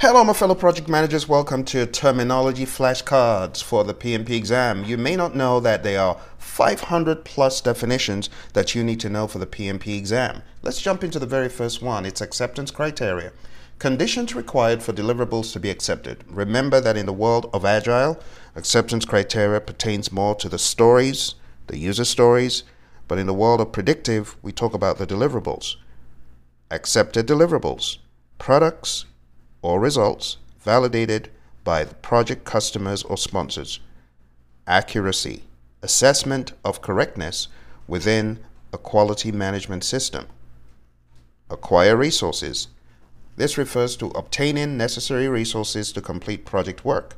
Hello, my fellow project managers. Welcome to Terminology Flashcards for the PMP exam. You may not know that there are 500 plus definitions that you need to know for the PMP exam. Let's jump into the very first one. It's acceptance criteria. Conditions required for deliverables to be accepted. Remember that in the world of Agile, acceptance criteria pertains more to the stories, the user stories, but in the world of predictive, we talk about the deliverables. Accepted deliverables, products, or results validated by the project customers or sponsors. Accuracy, assessment of correctness within a quality management system. Acquire resources. This refers to obtaining necessary resources to complete project work.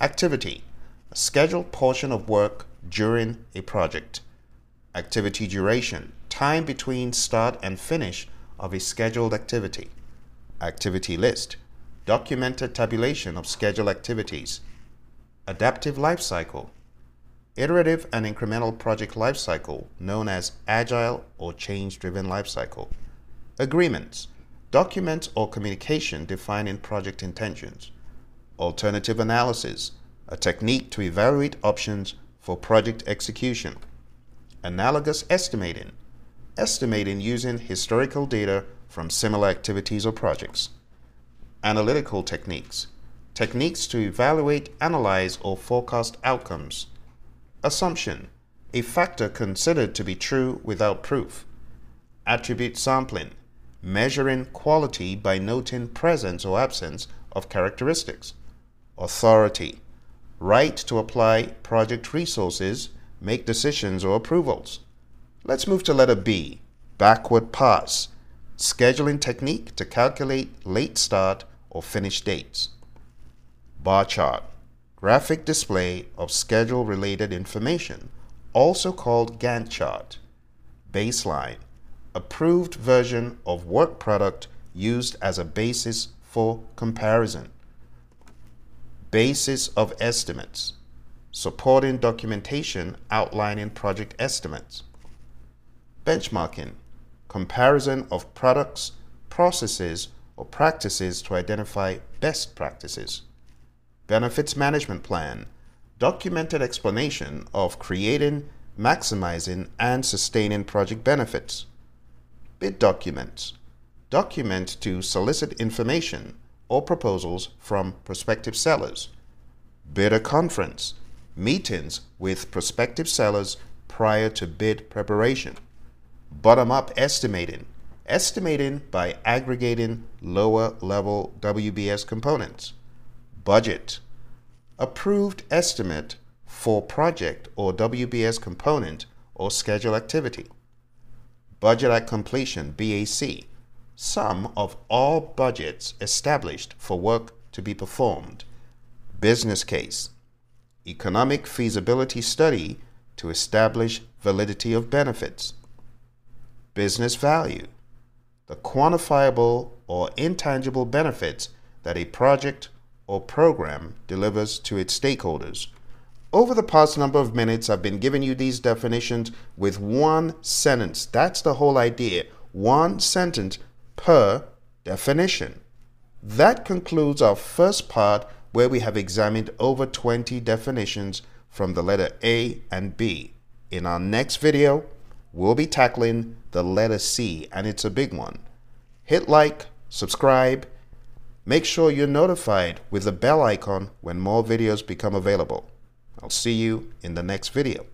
Activity, a scheduled portion of work during a project. Activity duration, time between start and finish of a scheduled activity. Activity list, documented tabulation of scheduled activities, adaptive lifecycle, iterative and incremental project lifecycle known as agile or change-driven lifecycle, agreements, documents or communication defining project intentions, alternative analysis, a technique to evaluate options for project execution, analogous estimating, estimating using historical data from similar activities or projects analytical techniques, techniques to evaluate, analyze, or forecast outcomes. Assumption, a factor considered to be true without proof. Attribute sampling, measuring quality by noting presence or absence of characteristics. Authority, right to apply project resources, make decisions or approvals. Let's move to letter B, backward pass, scheduling technique to calculate late start or finish dates. Bar chart, graphic display of schedule related information, also called Gantt chart. Baseline, approved version of work product used as a basis for comparison. Basis of estimates, supporting documentation outlining project estimates. Benchmarking, comparison of products, processes, or practices to identify best practices. Benefits Management Plan documented explanation of creating, maximizing, and sustaining project benefits. Bid documents document to solicit information or proposals from prospective sellers. Bidder conference meetings with prospective sellers prior to bid preparation. Bottom up estimating estimating by aggregating lower level WBS components. Budget, approved estimate for project or WBS component or schedule activity. Budget at completion, BAC, sum of all budgets established for work to be performed. Business case, economic feasibility study to establish validity of benefits. Business value, the quantifiable or intangible benefits that a project or program delivers to its stakeholders. Over the past number of minutes, I've been giving you these definitions with one sentence. That's the whole idea. One sentence per definition. That concludes our first part where we have examined over 20 definitions from the letter A and B. In our next video, we'll be tackling the letter C, and it's a big one. Hit like, subscribe, make sure you're notified with the bell icon when more videos become available. I'll see you in the next video.